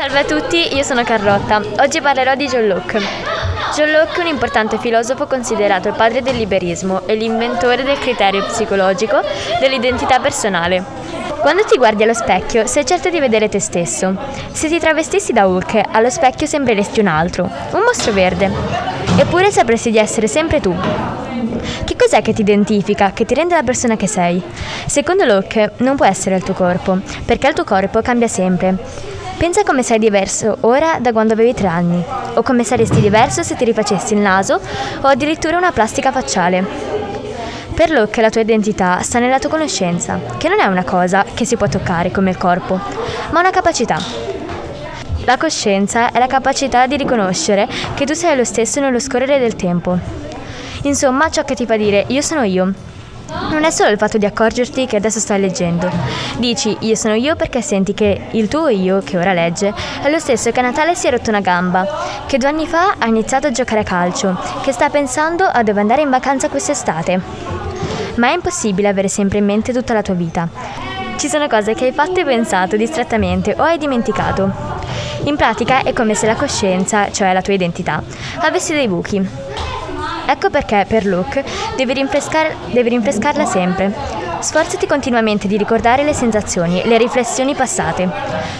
Salve a tutti, io sono Carlotta. Oggi parlerò di John Locke. John Locke è un importante filosofo considerato il padre del liberismo e l'inventore del criterio psicologico dell'identità personale. Quando ti guardi allo specchio sei certo di vedere te stesso. Se ti travestissi da Hulk, allo specchio sembreresti un altro, un mostro verde. Eppure sapresti di essere sempre tu. Che cos'è che ti identifica, che ti rende la persona che sei? Secondo Locke non può essere il tuo corpo, perché il tuo corpo cambia sempre. Pensa come sei diverso ora da quando avevi tre anni, o come saresti diverso se ti rifacessi il naso o addirittura una plastica facciale. Per Locke la tua identità sta nella tua conoscenza, che non è una cosa che si può toccare come il corpo, ma una capacità. La coscienza è la capacità di riconoscere che tu sei lo stesso nello scorrere del tempo Insomma, ciò che ti fa dire io sono io. Non è solo il fatto di accorgerti che adesso stai leggendo. Dici io sono io perché senti che il tuo io, che ora legge, è lo stesso che a Natale si è rotto una gamba, che due anni fa ha iniziato a giocare a calcio, che sta pensando a dove andare in vacanza quest'estate. Ma è impossibile avere sempre in mente tutta la tua vita. Ci sono cose che hai fatto e pensato distrattamente o hai dimenticato. In pratica è come se la coscienza, cioè la tua identità, avesse dei buchi Ecco perché per Luke devi, rinfrescar- devi rinfrescarla sempre. Sforzati continuamente di ricordare le sensazioni, le riflessioni passate.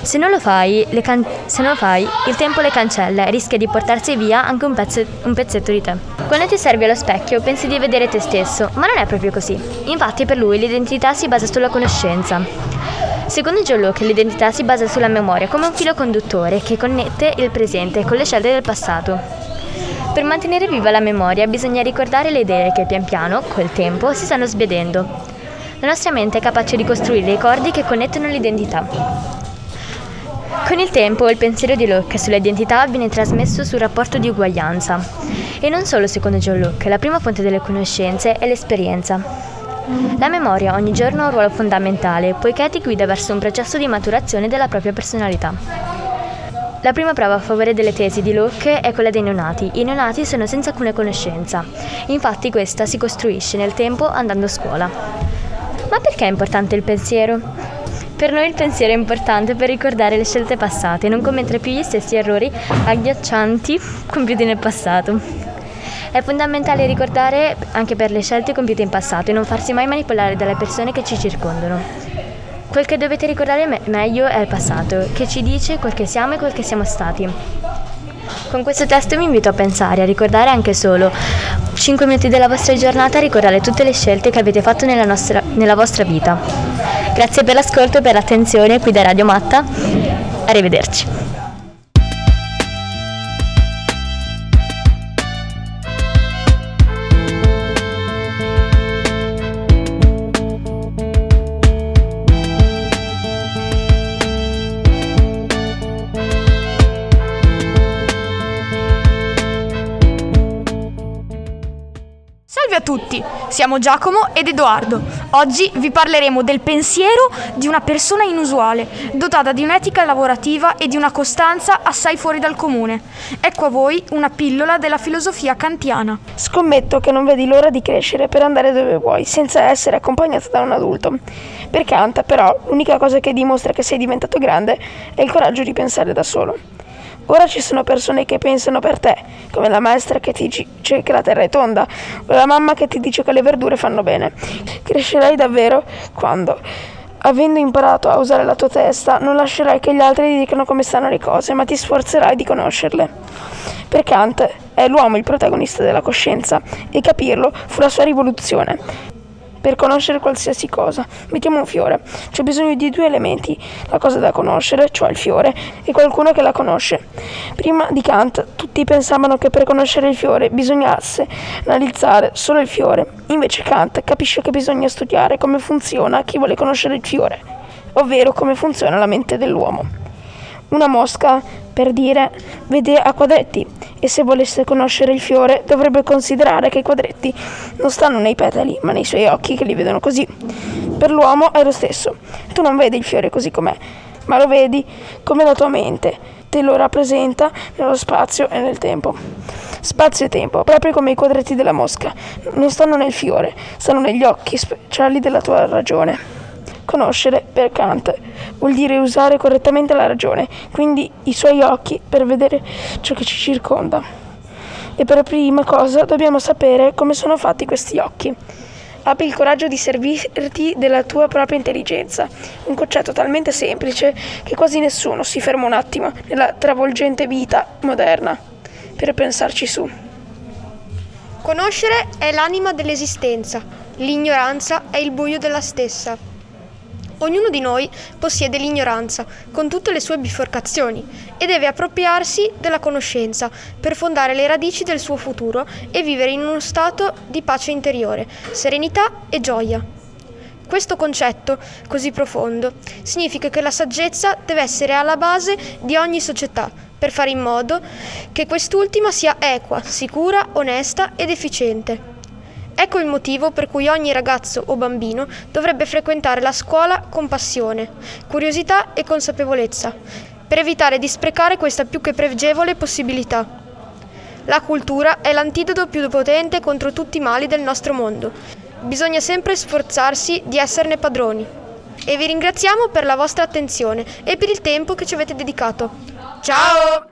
Se non lo fai, can- se non lo fai il tempo le cancella e rischia di portarsi via anche un, pezzo- un pezzetto di te. Quando ti servi allo specchio pensi di vedere te stesso, ma non è proprio così. Infatti per lui l'identità si basa sulla conoscenza. Secondo John Locke l'identità si basa sulla memoria come un filo conduttore che connette il presente con le scelte del passato. Per mantenere viva la memoria bisogna ricordare le idee che pian piano, col tempo, si stanno svedendo. La nostra mente è capace di costruire ricordi che connettono l'identità. Con il tempo il pensiero di Locke sull'identità viene trasmesso sul rapporto di uguaglianza. E non solo secondo John Locke, la prima fonte delle conoscenze è l'esperienza. La memoria ogni giorno ha un ruolo fondamentale, poiché ti guida verso un processo di maturazione della propria personalità. La prima prova a favore delle tesi di Locke è quella dei neonati. I neonati sono senza alcuna conoscenza, infatti questa si costruisce nel tempo andando a scuola. Ma perché è importante il pensiero? Per noi il pensiero è importante per ricordare le scelte passate e non commettere più gli stessi errori agghiaccianti compiuti nel passato. È fondamentale ricordare anche per le scelte compiute in passato e non farsi mai manipolare dalle persone che ci circondano. Quel che dovete ricordare me- meglio è il passato, che ci dice quel che siamo e quel che siamo stati. Con questo testo vi invito a pensare, a ricordare anche solo 5 minuti della vostra giornata, a ricordare tutte le scelte che avete fatto nella, nostra, nella vostra vita. Grazie per l'ascolto e per l'attenzione qui da Radio Matta. Arrivederci. Tutti, siamo Giacomo ed Edoardo. Oggi vi parleremo del pensiero di una persona inusuale, dotata di un'etica lavorativa e di una costanza assai fuori dal comune. Ecco a voi una pillola della filosofia kantiana. Scommetto che non vedi l'ora di crescere per andare dove vuoi, senza essere accompagnato da un adulto. Per Kant, però, l'unica cosa che dimostra che sei diventato grande è il coraggio di pensare da solo. Ora ci sono persone che pensano per te, come la maestra che ti dice che la terra è tonda, o la mamma che ti dice che le verdure fanno bene. Crescerai davvero quando, avendo imparato a usare la tua testa, non lascerai che gli altri ti dicano come stanno le cose, ma ti sforzerai di conoscerle. Per Kant è l'uomo il protagonista della coscienza e capirlo fu la sua rivoluzione per conoscere qualsiasi cosa. Mettiamo un fiore. C'è bisogno di due elementi, la cosa da conoscere, cioè il fiore, e qualcuno che la conosce. Prima di Kant tutti pensavano che per conoscere il fiore bisognasse analizzare solo il fiore. Invece Kant capisce che bisogna studiare come funziona chi vuole conoscere il fiore, ovvero come funziona la mente dell'uomo. Una mosca, per dire, vede a quadretti e se volesse conoscere il fiore dovrebbe considerare che i quadretti non stanno nei petali, ma nei suoi occhi che li vedono così. Per l'uomo è lo stesso. Tu non vedi il fiore così com'è, ma lo vedi come la tua mente te lo rappresenta nello spazio e nel tempo. Spazio e tempo, proprio come i quadretti della mosca, non stanno nel fiore, stanno negli occhi speciali della tua ragione. Conoscere per Kant vuol dire usare correttamente la ragione, quindi i suoi occhi per vedere ciò che ci circonda. E per prima cosa dobbiamo sapere come sono fatti questi occhi. Abbi il coraggio di servirti della tua propria intelligenza, un concetto talmente semplice che quasi nessuno si ferma un attimo nella travolgente vita moderna per pensarci su. Conoscere è l'anima dell'esistenza, l'ignoranza è il buio della stessa. Ognuno di noi possiede l'ignoranza, con tutte le sue biforcazioni, e deve appropriarsi della conoscenza per fondare le radici del suo futuro e vivere in uno stato di pace interiore, serenità e gioia. Questo concetto, così profondo, significa che la saggezza deve essere alla base di ogni società, per fare in modo che quest'ultima sia equa, sicura, onesta ed efficiente. Ecco il motivo per cui ogni ragazzo o bambino dovrebbe frequentare la scuola con passione, curiosità e consapevolezza, per evitare di sprecare questa più che pregevole possibilità. La cultura è l'antidoto più potente contro tutti i mali del nostro mondo. Bisogna sempre sforzarsi di esserne padroni. E vi ringraziamo per la vostra attenzione e per il tempo che ci avete dedicato. Ciao!